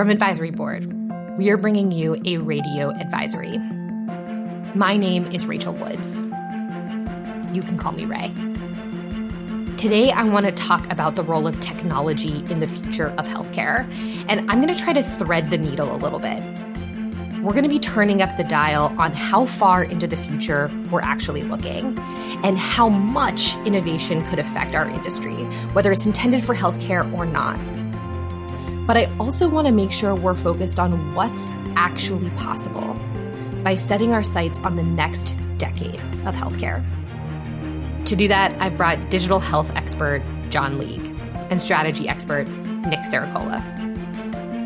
From Advisory Board, we are bringing you a radio advisory. My name is Rachel Woods. You can call me Ray. Today, I want to talk about the role of technology in the future of healthcare, and I'm going to try to thread the needle a little bit. We're going to be turning up the dial on how far into the future we're actually looking and how much innovation could affect our industry, whether it's intended for healthcare or not. But I also want to make sure we're focused on what's actually possible by setting our sights on the next decade of healthcare. To do that, I've brought digital health expert John League and strategy expert Nick Saracola.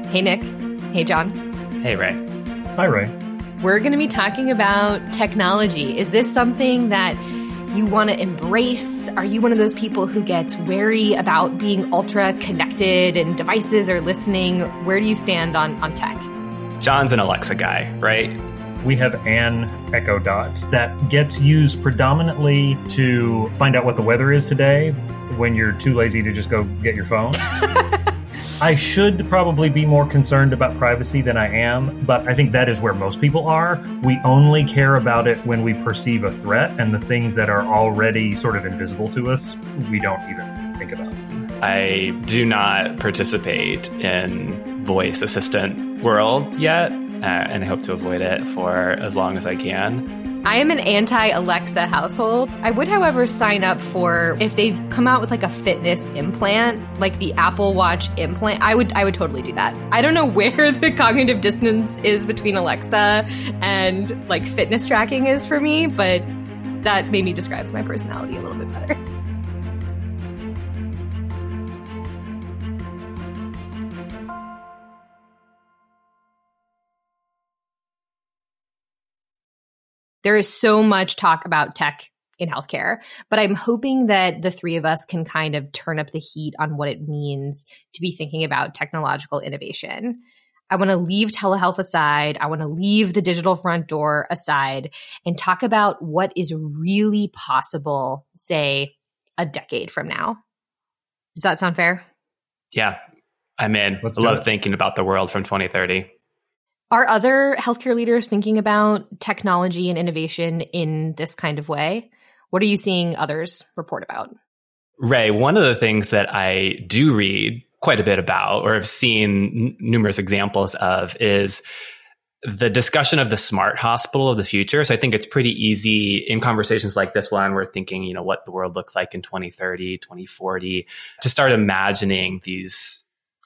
Hey, Nick. Hey, John. Hey, Ray. Hi, Ray. We're going to be talking about technology. Is this something that you want to embrace? Are you one of those people who gets wary about being ultra connected and devices or listening? Where do you stand on, on tech? John's an Alexa guy, right? We have an Echo Dot that gets used predominantly to find out what the weather is today when you're too lazy to just go get your phone. I should probably be more concerned about privacy than I am, but I think that is where most people are. We only care about it when we perceive a threat, and the things that are already sort of invisible to us, we don't even think about. I do not participate in voice assistant world yet, uh, and I hope to avoid it for as long as I can. I am an anti Alexa household. I would, however, sign up for if they come out with like a fitness implant, like the Apple Watch implant. I would, I would totally do that. I don't know where the cognitive dissonance is between Alexa and like fitness tracking is for me, but that maybe describes my personality a little bit better. There is so much talk about tech in healthcare, but I'm hoping that the three of us can kind of turn up the heat on what it means to be thinking about technological innovation. I want to leave telehealth aside. I want to leave the digital front door aside and talk about what is really possible, say, a decade from now. Does that sound fair? Yeah, I'm in. Let's I love it. thinking about the world from 2030. Are other healthcare leaders thinking about technology and innovation in this kind of way? What are you seeing others report about? Ray, one of the things that I do read quite a bit about or have seen n- numerous examples of is the discussion of the smart hospital of the future. So I think it's pretty easy in conversations like this one, we're thinking, you know, what the world looks like in 2030, 2040, to start imagining these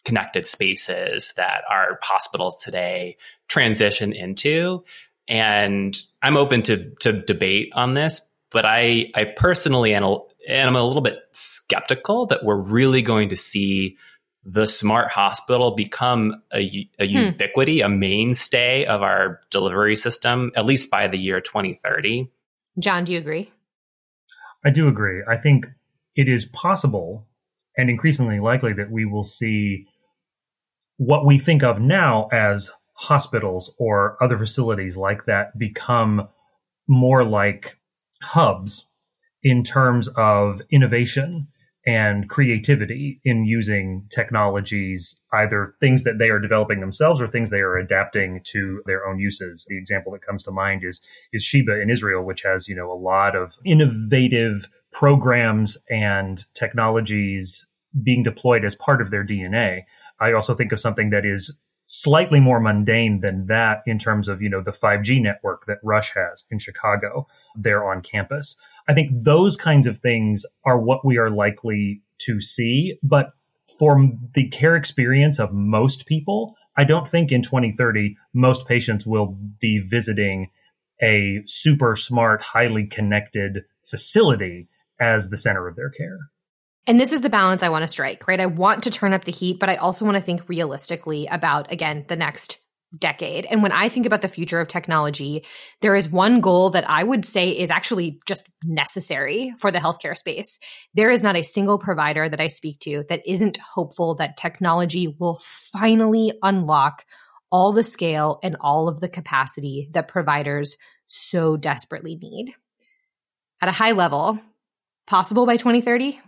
connected spaces that our hospitals today transition into. And I'm open to, to debate on this, but I, I personally am a, am a little bit skeptical that we're really going to see the smart hospital become a, a Hmm. ubiquity, a mainstay of our delivery system, at least by the year 2030. John, do you agree? I do agree. I think it is possible and increasingly likely that we will see what we think of now as hospitals or other facilities like that become more like hubs in terms of innovation and creativity in using technologies, either things that they are developing themselves or things they are adapting to their own uses. The example that comes to mind is is Sheba in Israel, which has you know a lot of innovative programs and technologies being deployed as part of their DNA. I also think of something that is slightly more mundane than that in terms of you know the 5G network that Rush has in Chicago there on campus. I think those kinds of things are what we are likely to see, but for the care experience of most people, I don't think in 2030 most patients will be visiting a super smart, highly connected facility as the center of their care. And this is the balance I want to strike, right? I want to turn up the heat, but I also want to think realistically about, again, the next decade. And when I think about the future of technology, there is one goal that I would say is actually just necessary for the healthcare space. There is not a single provider that I speak to that isn't hopeful that technology will finally unlock all the scale and all of the capacity that providers so desperately need. At a high level, possible by 2030?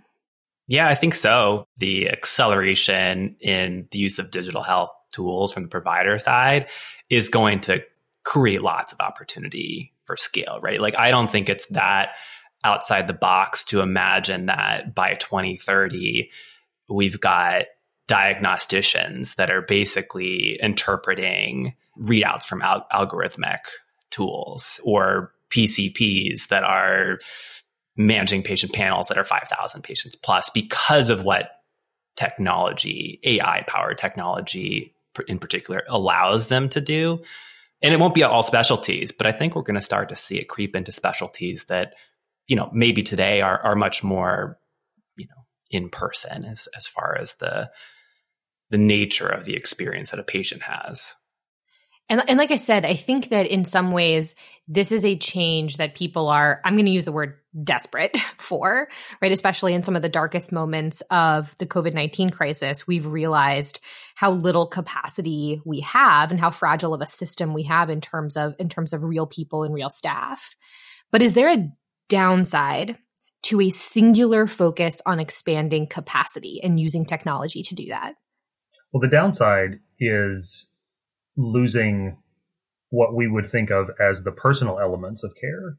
Yeah, I think so. The acceleration in the use of digital health tools from the provider side is going to create lots of opportunity for scale, right? Like, I don't think it's that outside the box to imagine that by 2030, we've got diagnosticians that are basically interpreting readouts from al- algorithmic tools or PCPs that are managing patient panels that are 5,000 patients plus because of what technology, AI powered technology in particular, allows them to do. And it won't be all specialties, but I think we're going to start to see it creep into specialties that, you know, maybe today are, are much more, you know, in person as, as far as the, the nature of the experience that a patient has. And, and like I said, I think that in some ways, this is a change that people are, I'm going to use the word desperate for, right? Especially in some of the darkest moments of the COVID 19 crisis, we've realized how little capacity we have and how fragile of a system we have in terms of, in terms of real people and real staff. But is there a downside to a singular focus on expanding capacity and using technology to do that? Well, the downside is losing what we would think of as the personal elements of care.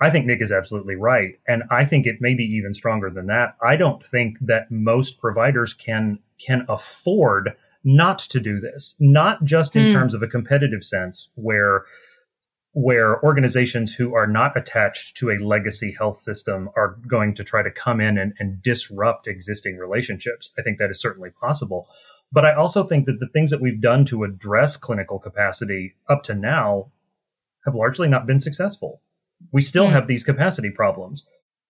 I think Nick is absolutely right. And I think it may be even stronger than that. I don't think that most providers can can afford not to do this, not just in mm. terms of a competitive sense where where organizations who are not attached to a legacy health system are going to try to come in and, and disrupt existing relationships. I think that is certainly possible. But I also think that the things that we've done to address clinical capacity up to now have largely not been successful. We still mm. have these capacity problems.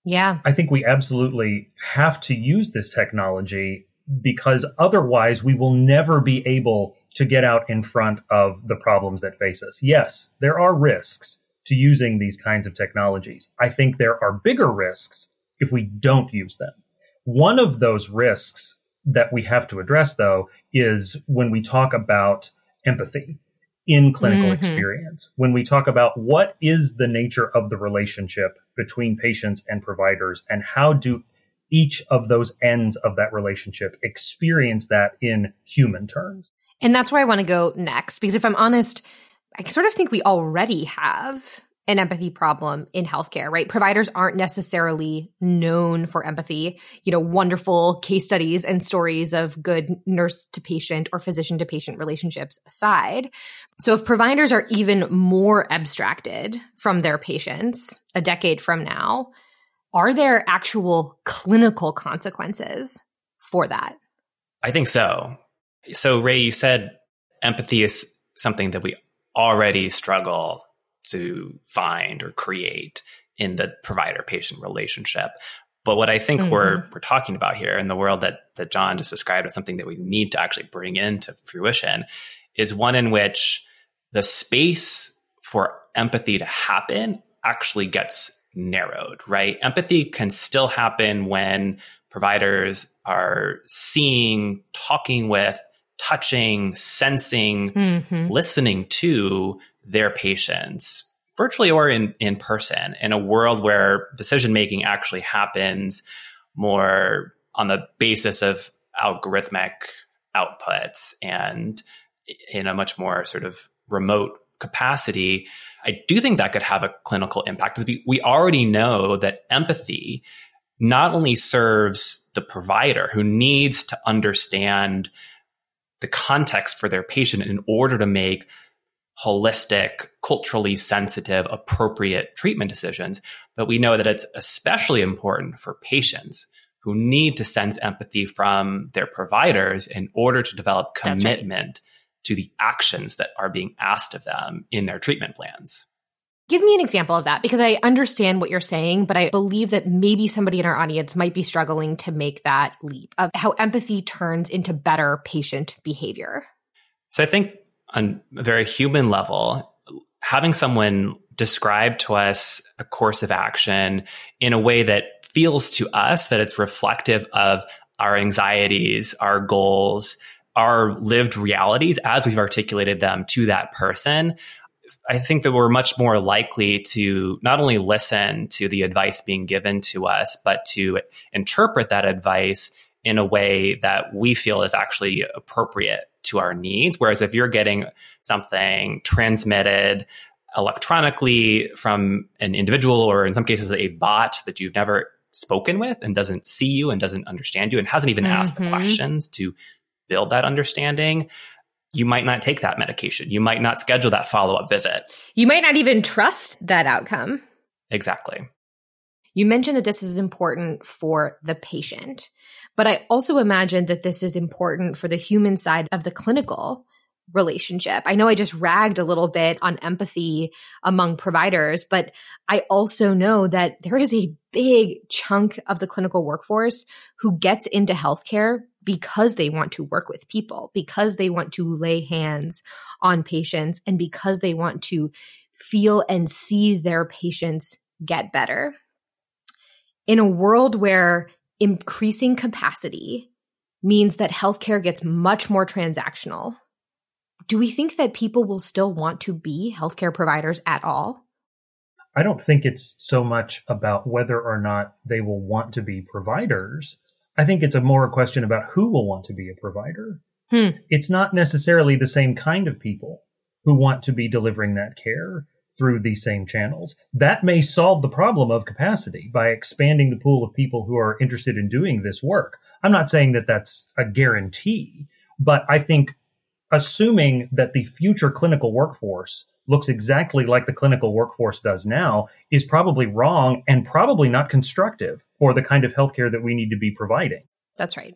Yeah. I think we absolutely have to use this technology because otherwise we will never be able to get out in front of the problems that face us. Yes, there are risks to using these kinds of technologies. I think there are bigger risks if we don't use them. One of those risks that we have to address, though, is when we talk about empathy in clinical mm-hmm. experience. When we talk about what is the nature of the relationship between patients and providers, and how do each of those ends of that relationship experience that in human terms. And that's where I want to go next, because if I'm honest, I sort of think we already have an empathy problem in healthcare, right? Providers aren't necessarily known for empathy. You know, wonderful case studies and stories of good nurse to patient or physician to patient relationships aside. So if providers are even more abstracted from their patients a decade from now, are there actual clinical consequences for that? I think so. So, Ray, you said empathy is something that we already struggle to find or create in the provider patient relationship. But what I think mm-hmm. we're we're talking about here in the world that that John just described as something that we need to actually bring into fruition is one in which the space for empathy to happen actually gets narrowed, right? Empathy can still happen when providers are seeing, talking with, touching, sensing, mm-hmm. listening to their patients virtually or in, in person in a world where decision making actually happens more on the basis of algorithmic outputs and in a much more sort of remote capacity, I do think that could have a clinical impact. Because we, we already know that empathy not only serves the provider who needs to understand the context for their patient in order to make holistic, culturally sensitive, appropriate treatment decisions. But we know that it's especially important for patients who need to sense empathy from their providers in order to develop commitment right. to the actions that are being asked of them in their treatment plans. Give me an example of that because I understand what you're saying, but I believe that maybe somebody in our audience might be struggling to make that leap of how empathy turns into better patient behavior. So I think on a very human level, having someone describe to us a course of action in a way that feels to us that it's reflective of our anxieties, our goals, our lived realities as we've articulated them to that person. I think that we're much more likely to not only listen to the advice being given to us, but to interpret that advice in a way that we feel is actually appropriate to our needs. Whereas if you're getting something transmitted electronically from an individual or in some cases a bot that you've never spoken with and doesn't see you and doesn't understand you and hasn't even mm-hmm. asked the mm-hmm. questions to build that understanding, you might not take that medication. You might not schedule that follow up visit. You might not even trust that outcome. Exactly. You mentioned that this is important for the patient, but I also imagine that this is important for the human side of the clinical relationship. I know I just ragged a little bit on empathy among providers, but I also know that there is a big chunk of the clinical workforce who gets into healthcare because they want to work with people, because they want to lay hands on patients, and because they want to feel and see their patients get better. In a world where increasing capacity means that healthcare gets much more transactional, do we think that people will still want to be healthcare providers at all? I don't think it's so much about whether or not they will want to be providers. I think it's a more a question about who will want to be a provider. Hmm. It's not necessarily the same kind of people who want to be delivering that care through these same channels. That may solve the problem of capacity by expanding the pool of people who are interested in doing this work. I'm not saying that that's a guarantee, but I think assuming that the future clinical workforce looks exactly like the clinical workforce does now is probably wrong and probably not constructive for the kind of healthcare that we need to be providing. That's right.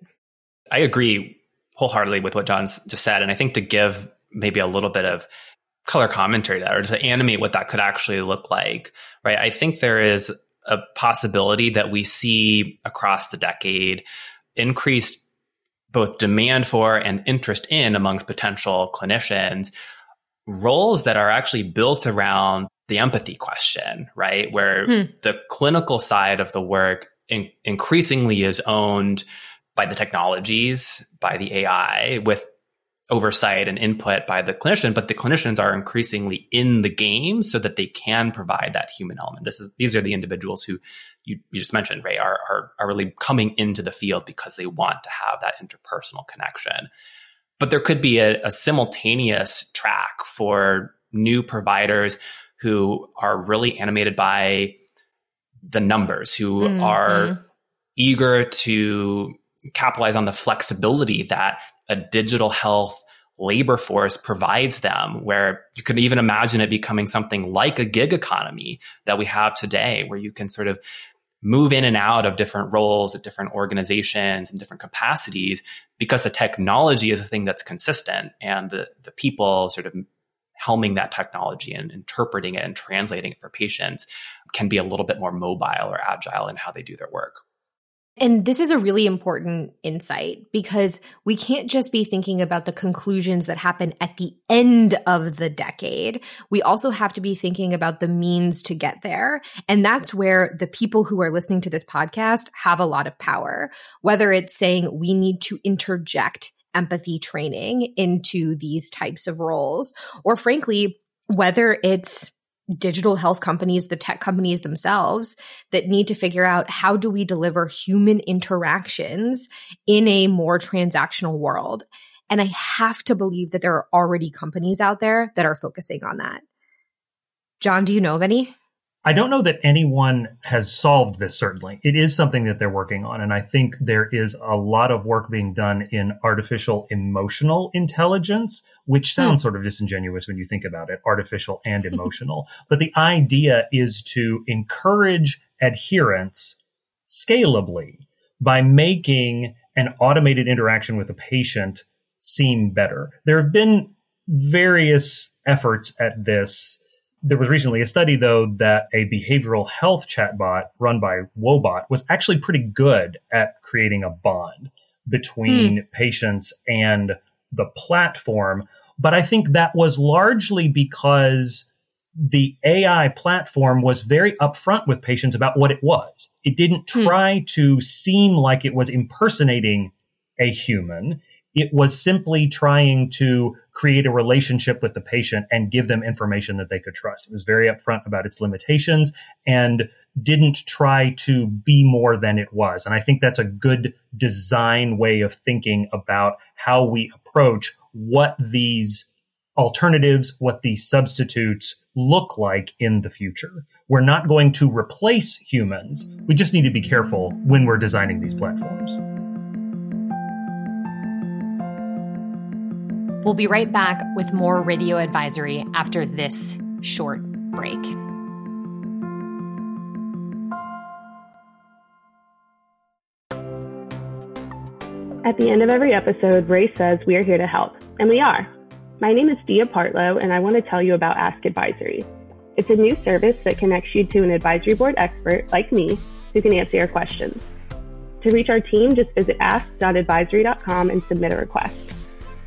I agree wholeheartedly with what John's just said. And I think to give maybe a little bit of color commentary that or to animate what that could actually look like, right? I think there is a possibility that we see across the decade increased both demand for and interest in amongst potential clinicians roles that are actually built around the empathy question, right? Where hmm. the clinical side of the work in- increasingly is owned by the technologies, by the AI, with oversight and input by the clinician, but the clinicians are increasingly in the game so that they can provide that human element. This is these are the individuals who you, you just mentioned, Ray, are, are are really coming into the field because they want to have that interpersonal connection. But there could be a, a simultaneous track for new providers who are really animated by the numbers, who mm-hmm. are eager to capitalize on the flexibility that a digital health labor force provides them, where you could even imagine it becoming something like a gig economy that we have today, where you can sort of move in and out of different roles at different organizations and different capacities because the technology is a thing that's consistent and the, the people sort of helming that technology and interpreting it and translating it for patients can be a little bit more mobile or agile in how they do their work. And this is a really important insight because we can't just be thinking about the conclusions that happen at the end of the decade. We also have to be thinking about the means to get there. And that's where the people who are listening to this podcast have a lot of power, whether it's saying we need to interject empathy training into these types of roles, or frankly, whether it's digital health companies, the tech companies themselves that need to figure out how do we deliver human interactions in a more transactional world. And I have to believe that there are already companies out there that are focusing on that. John, do you know of any? I don't know that anyone has solved this, certainly. It is something that they're working on. And I think there is a lot of work being done in artificial emotional intelligence, which sounds hmm. sort of disingenuous when you think about it artificial and emotional. but the idea is to encourage adherence scalably by making an automated interaction with a patient seem better. There have been various efforts at this there was recently a study, though, that a behavioral health chatbot run by Woebot was actually pretty good at creating a bond between hmm. patients and the platform. But I think that was largely because the AI platform was very upfront with patients about what it was. It didn't hmm. try hmm. to seem like it was impersonating a human. It was simply trying to create a relationship with the patient and give them information that they could trust. It was very upfront about its limitations and didn't try to be more than it was. And I think that's a good design way of thinking about how we approach what these alternatives, what these substitutes look like in the future. We're not going to replace humans. We just need to be careful when we're designing these platforms. We'll be right back with more radio advisory after this short break. At the end of every episode, Ray says we are here to help, and we are. My name is Dia Partlow, and I want to tell you about Ask Advisory. It's a new service that connects you to an advisory board expert like me who can answer your questions. To reach our team, just visit ask.advisory.com and submit a request.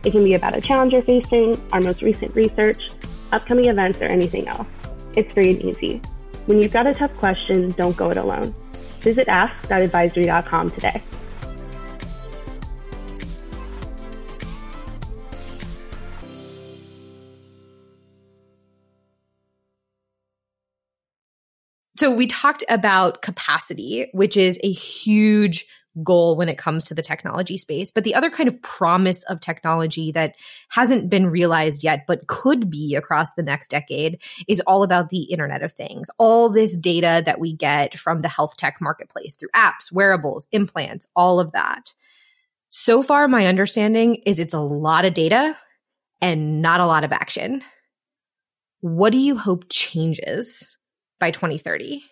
It can be about a challenge you're facing, our most recent research, upcoming events, or anything else. It's free and easy. When you've got a tough question, don't go it alone. Visit ask.advisory.com today. So we talked about capacity, which is a huge goal when it comes to the technology space. But the other kind of promise of technology that hasn't been realized yet, but could be across the next decade is all about the Internet of Things. All this data that we get from the health tech marketplace through apps, wearables, implants, all of that. So far, my understanding is it's a lot of data and not a lot of action. What do you hope changes by 2030?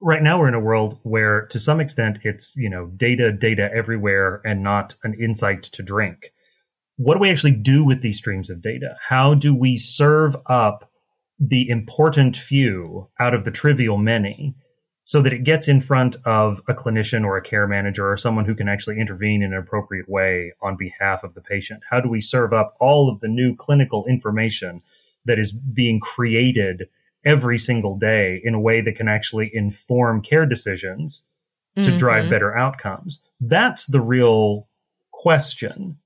Right now, we're in a world where, to some extent, it's you know data, data everywhere, and not an insight to drink. What do we actually do with these streams of data? How do we serve up the important few out of the trivial many so that it gets in front of a clinician or a care manager or someone who can actually intervene in an appropriate way on behalf of the patient? How do we serve up all of the new clinical information that is being created every single day in a way that can actually inform care decisions to mm-hmm. drive better outcomes? That's the real question.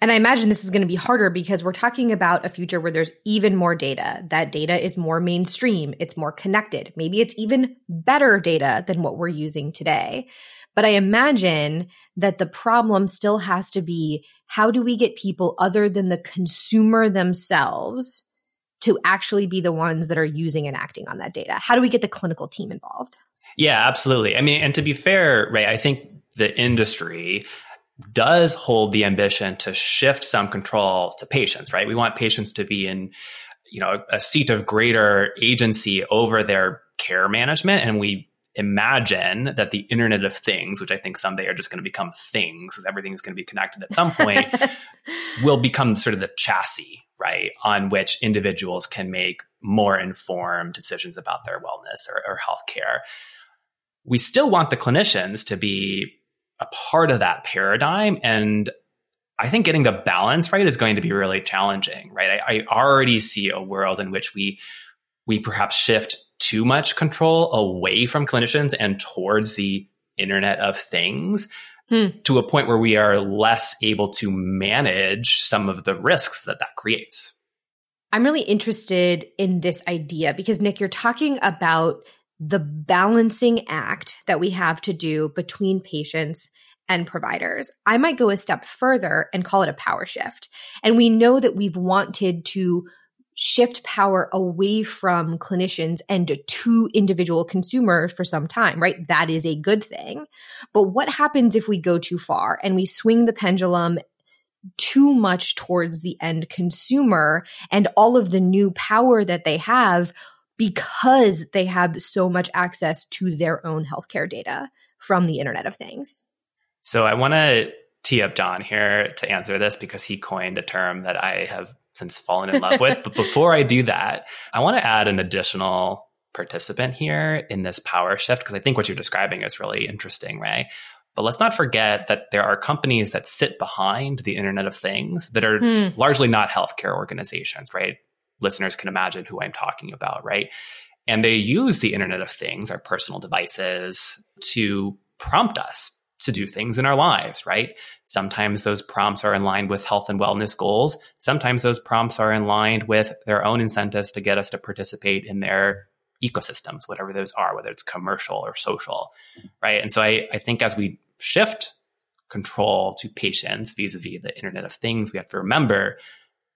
And I imagine this is going to be harder because we're talking about a future where there's even more data. That data is more mainstream, it's more connected. Maybe it's even better data than what we're using today. But I imagine that the problem still has to be how do we get people other than the consumer themselves to actually be the ones that are using and acting on that data? How do we get the clinical team involved? Yeah, absolutely. I mean, and to be fair, Ray, I think the industry does hold the ambition to shift some control to patients, right? We want patients to be in, you know, a seat of greater agency over their care management. And we imagine that the Internet of Things, which I think someday are just going to become things, because everything's going to be connected at some point, will become sort of the chassis right, on which individuals can make more informed decisions about their wellness or, or health care. We still want the clinicians to be a part of that paradigm. And I think getting the balance right is going to be really challenging, right? I, I already see a world in which we we perhaps shift too much control away from clinicians and towards the Internet of Things hmm. to a point where we are less able to manage some of the risks that that creates. I'm really interested in this idea because, Nick, you're talking about the balancing act that we have to do between patients and providers. I might go a step further and call it a power shift. And we know that we've wanted to shift power away from clinicians and to individual consumers for some time, right? That is a good thing. But what happens if we go too far and we swing the pendulum too much towards the end consumer and all of the new power that they have because they have so much access to their own healthcare data from the Internet of Things? So I want to tee up John here to answer this because he coined a term that I have since fallen in love with. but before I do that, I want to add an additional participant here in this power shift because I think what you're describing is really interesting, Ray. But let's not forget that there are companies that sit behind the Internet of Things that are hmm. largely not healthcare organizations, right? Listeners can imagine who I'm talking about, right? And they use the Internet of Things, our personal devices, to prompt us to do things in our lives, right? Sometimes those prompts are in line with health and wellness goals. Sometimes those prompts are in line with their own incentives to get us to participate in their ecosystems, whatever those are, whether it's commercial or social, right? And so I, I think as we shift control to patients vis-a-vis the internet of things we have to remember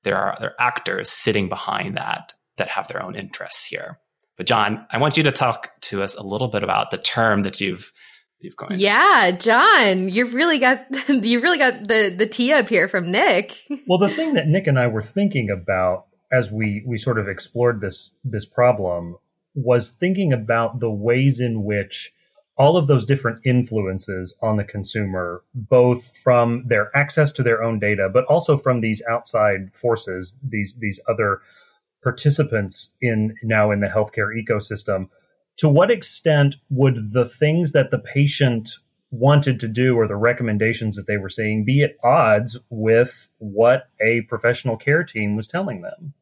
there are other actors sitting behind that that have their own interests here but john i want you to talk to us a little bit about the term that you've you've coined yeah john you've really got you've really got the the tee up here from nick well the thing that nick and i were thinking about as we we sort of explored this this problem was thinking about the ways in which all of those different influences on the consumer, both from their access to their own data, but also from these outside forces, these these other participants in now in the healthcare ecosystem. To what extent would the things that the patient wanted to do or the recommendations that they were seeing be at odds with what a professional care team was telling them?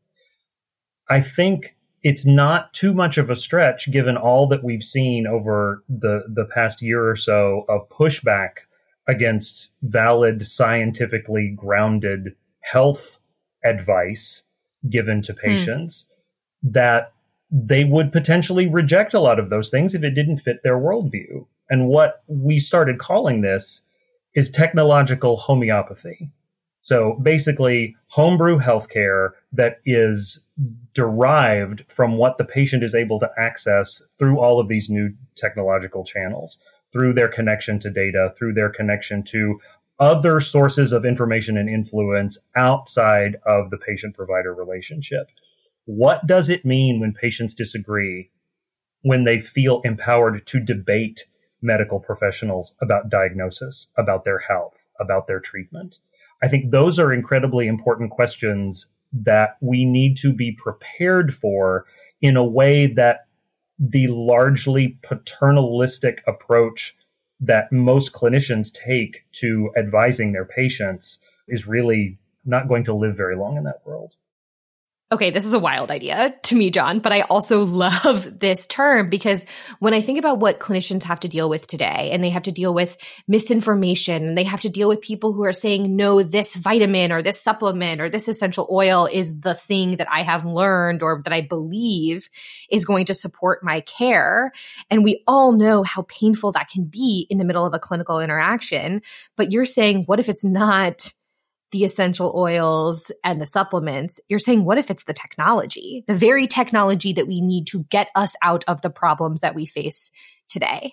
I think it's not too much of a stretch given all that we've seen over the, the past year or so of pushback against valid, scientifically grounded health advice given to hmm. patients mm. that they would potentially reject a lot of those things if it didn't fit their worldview. And what we started calling this is technological homeopathy. So basically, homebrew healthcare that is derived from what the patient is able to access through all of these new technological channels, through their connection to data, through their connection to other sources of information and influence outside of the patient provider relationship. What does it mean when patients disagree, when they feel empowered to debate medical professionals about diagnosis, about their health, about their treatment? I think those are incredibly important questions that we need to be prepared for in a way that the largely paternalistic approach that most clinicians take to advising their patients is really not going to live very long in that world. Okay, this is a wild idea to me, John, but I also love this term because when I think about what clinicians have to deal with today and they have to deal with misinformation and they have to deal with people who are saying, no, this vitamin or this supplement or this essential oil is the thing that I have learned or that I believe is going to support my care. And we all know how painful that can be in the middle of a clinical interaction. But you're saying, what if it's not? The essential oils and the supplements, you're saying, what if it's the technology, the very technology that we need to get us out of the problems that we face today?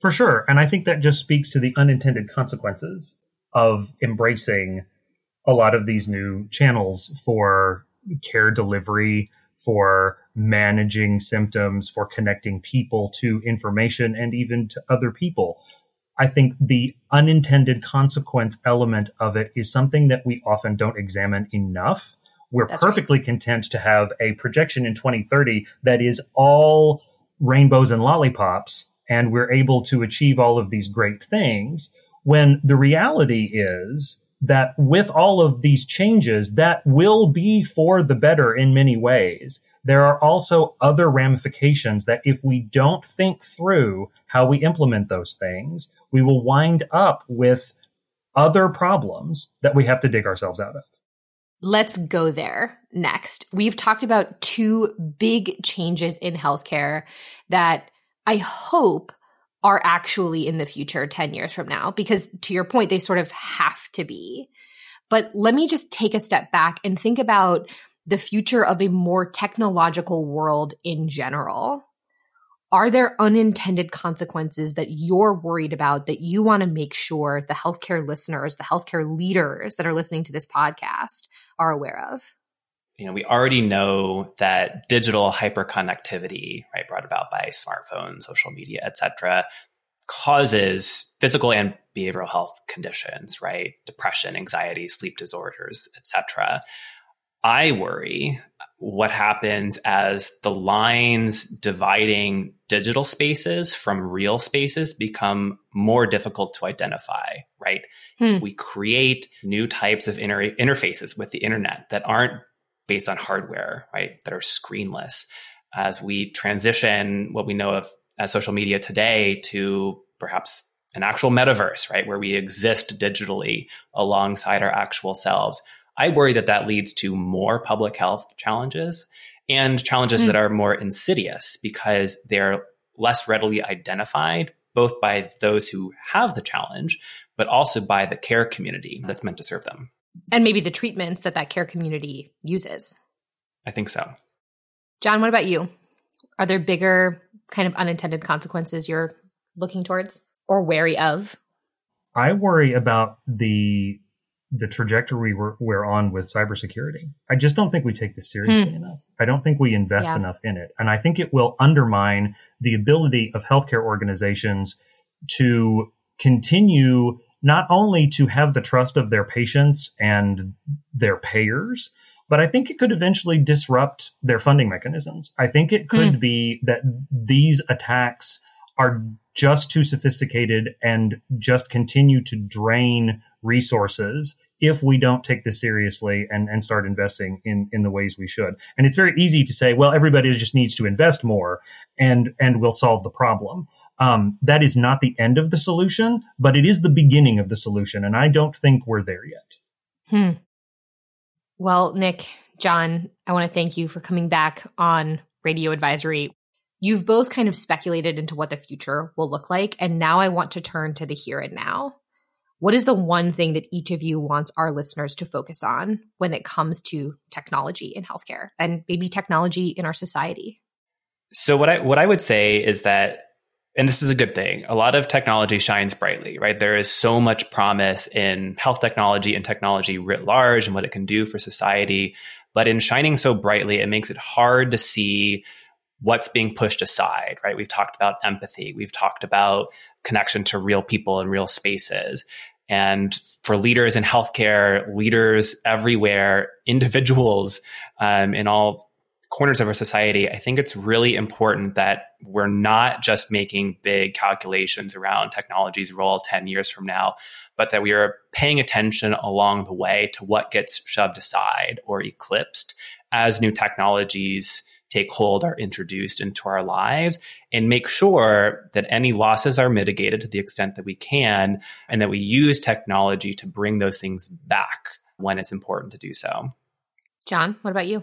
For sure. And I think that just speaks to the unintended consequences of embracing a lot of these new channels for care delivery, for managing symptoms, for connecting people to information and even to other people. I think the unintended consequence element of it is something that we often don't examine enough. We're That's perfectly right. content to have a projection in 2030 that is all rainbows and lollipops, and we're able to achieve all of these great things. When the reality is that with all of these changes, that will be for the better in many ways there are also other ramifications that if we don't think through how we implement those things, we will wind up with other problems that we have to dig ourselves out of. Let's go there next. We've talked about two big changes in healthcare that I hope are actually in the future 10 years from now, because to your point, they sort of have to be. But let me just take a step back and think about the future of a more technological world in general, are there unintended consequences that you're worried about that you want to make sure the healthcare listeners, the healthcare leaders that are listening to this podcast are aware of? You know, we already know that digital hyperconnectivity, right, brought about by smartphones, social media, et cetera, causes physical and behavioral health conditions, right? Depression, anxiety, sleep disorders, et cetera. I worry what happens as the lines dividing digital spaces from real spaces become more difficult to identify, right? Hmm. We create new types of inter- interfaces with the internet that aren't based on hardware, right? That are screenless. As we transition what we know of as social media today to perhaps an actual metaverse, right? Where we exist digitally alongside our actual selves I worry that that leads to more public health challenges and challenges mm. that are more insidious because they're less readily identified both by those who have the challenge, but also by the care community that's meant to serve them. And maybe the treatments that that care community uses. I think so. John, what about you? Are there bigger kind of unintended consequences you're looking towards or wary of? I worry about the the trajectory we're, we're on with cybersecurity. I just don't think we take this seriously hmm. enough. I don't think we invest yeah. enough in it. And I think it will undermine the ability of healthcare organizations to continue not only to have the trust of their patients and their payers, but I think it could eventually disrupt their funding mechanisms. I think it could hmm. be that these attacks are just too sophisticated and just continue to drain resources if we don't take this seriously and, and start investing in, in the ways we should. And it's very easy to say, well, everybody just needs to invest more and, and we'll solve the problem. Um, that is not the end of the solution, but it is the beginning of the solution. And I don't think we're there yet. Hmm. Well, Nick, John, I want to thank you for coming back on Radio Advisory. You've both kind of speculated into what the future will look like. And now I want to turn to the here and now. What is the one thing that each of you wants our listeners to focus on when it comes to technology in healthcare and maybe technology in our society? So what I what I would say is that and this is a good thing. A lot of technology shines brightly, right? There is so much promise in health technology and technology writ large and what it can do for society. But in shining so brightly, it makes it hard to see what's being pushed aside, right? We've talked about empathy. We've talked about connection to real people and real spaces. And for leaders in healthcare, leaders everywhere, individuals um, in all corners of our society, I think it's really important that we're not just making big calculations around technology's role 10 years from now, but that we are paying attention along the way to what gets shoved aside or eclipsed as new technologies take hold are introduced into our lives and make sure that any losses are mitigated to the extent that we can and that we use technology to bring those things back when it's important to do so. John, what about you?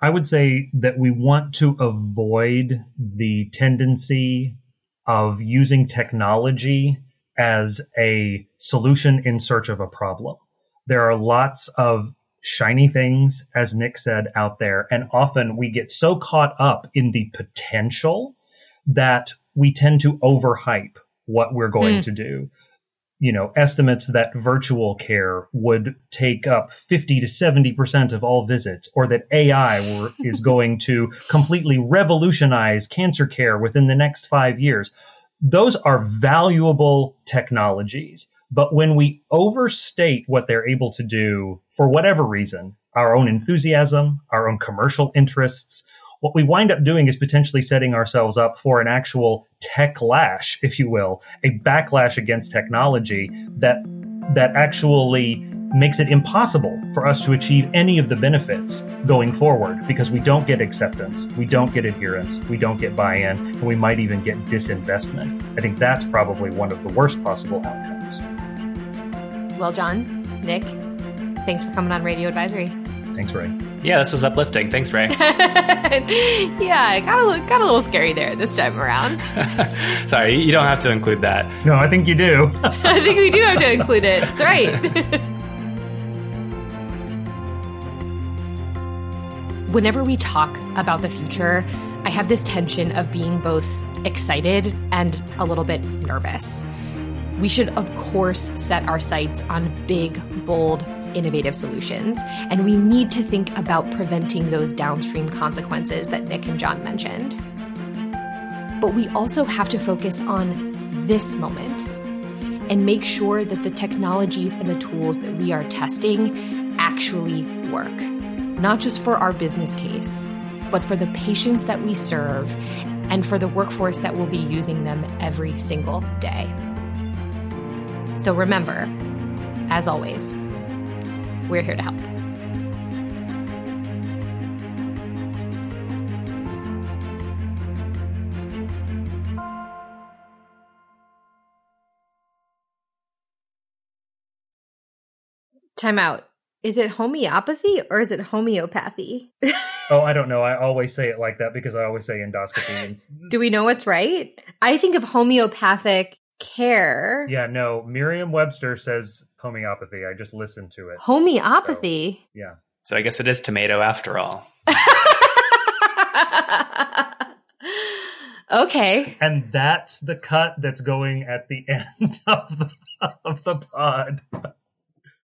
I would say that we want to avoid the tendency of using technology as a solution in search of a problem. There are lots of shiny things, as Nick said, out there, and often we get so caught up in the potential that we tend to overhype what we're going hmm. to do you know, estimates that virtual care would take up 50 to 70% of all visits, or that AI were, is going to completely revolutionize cancer care within the next five years. Those are valuable technologies. But when we overstate what they're able to do for whatever reason, our own enthusiasm, our own commercial interests, what we wind up doing is potentially setting ourselves up for an actual tech lash, if you will, a backlash against technology that that actually makes it impossible for us to achieve any of the benefits going forward because we don't get acceptance, we don't get adherence, we don't get buy-in, and we might even get disinvestment. I think that's probably one of the worst possible outcomes. Well, John, Nick, thanks for coming on Radio Advisory. Thanks, Ray. Yeah, this was uplifting. Thanks, Ray. yeah, got a little, got a little scary there this time around. Sorry, you don't have to include that. No, I think you do. I think we do have to include it. That's right. Whenever we talk about the future, I have this tension of being both excited and a little bit nervous. We should, of course, set our sights on big, bold innovative solutions. And we need to think about preventing those downstream consequences that Nick and John mentioned. But we also have to focus on this moment and make sure that the technologies and the tools that we are testing actually work, not just for our business case, but for the patients that we serve and for the workforce that will be using them every single day. So remember, as always, we're here to help. Time out. Is it homeopathy or is it homeopathy? oh, I don't know. I always say it like that because I always say endoscopy. Do we know what's right? I think of homeopathic care. Yeah, no. Merriam Webster says homeopathy. I just listened to it. Homeopathy. Yeah. So I guess it is tomato after all. okay. And that's the cut that's going at the end of the, of the pod.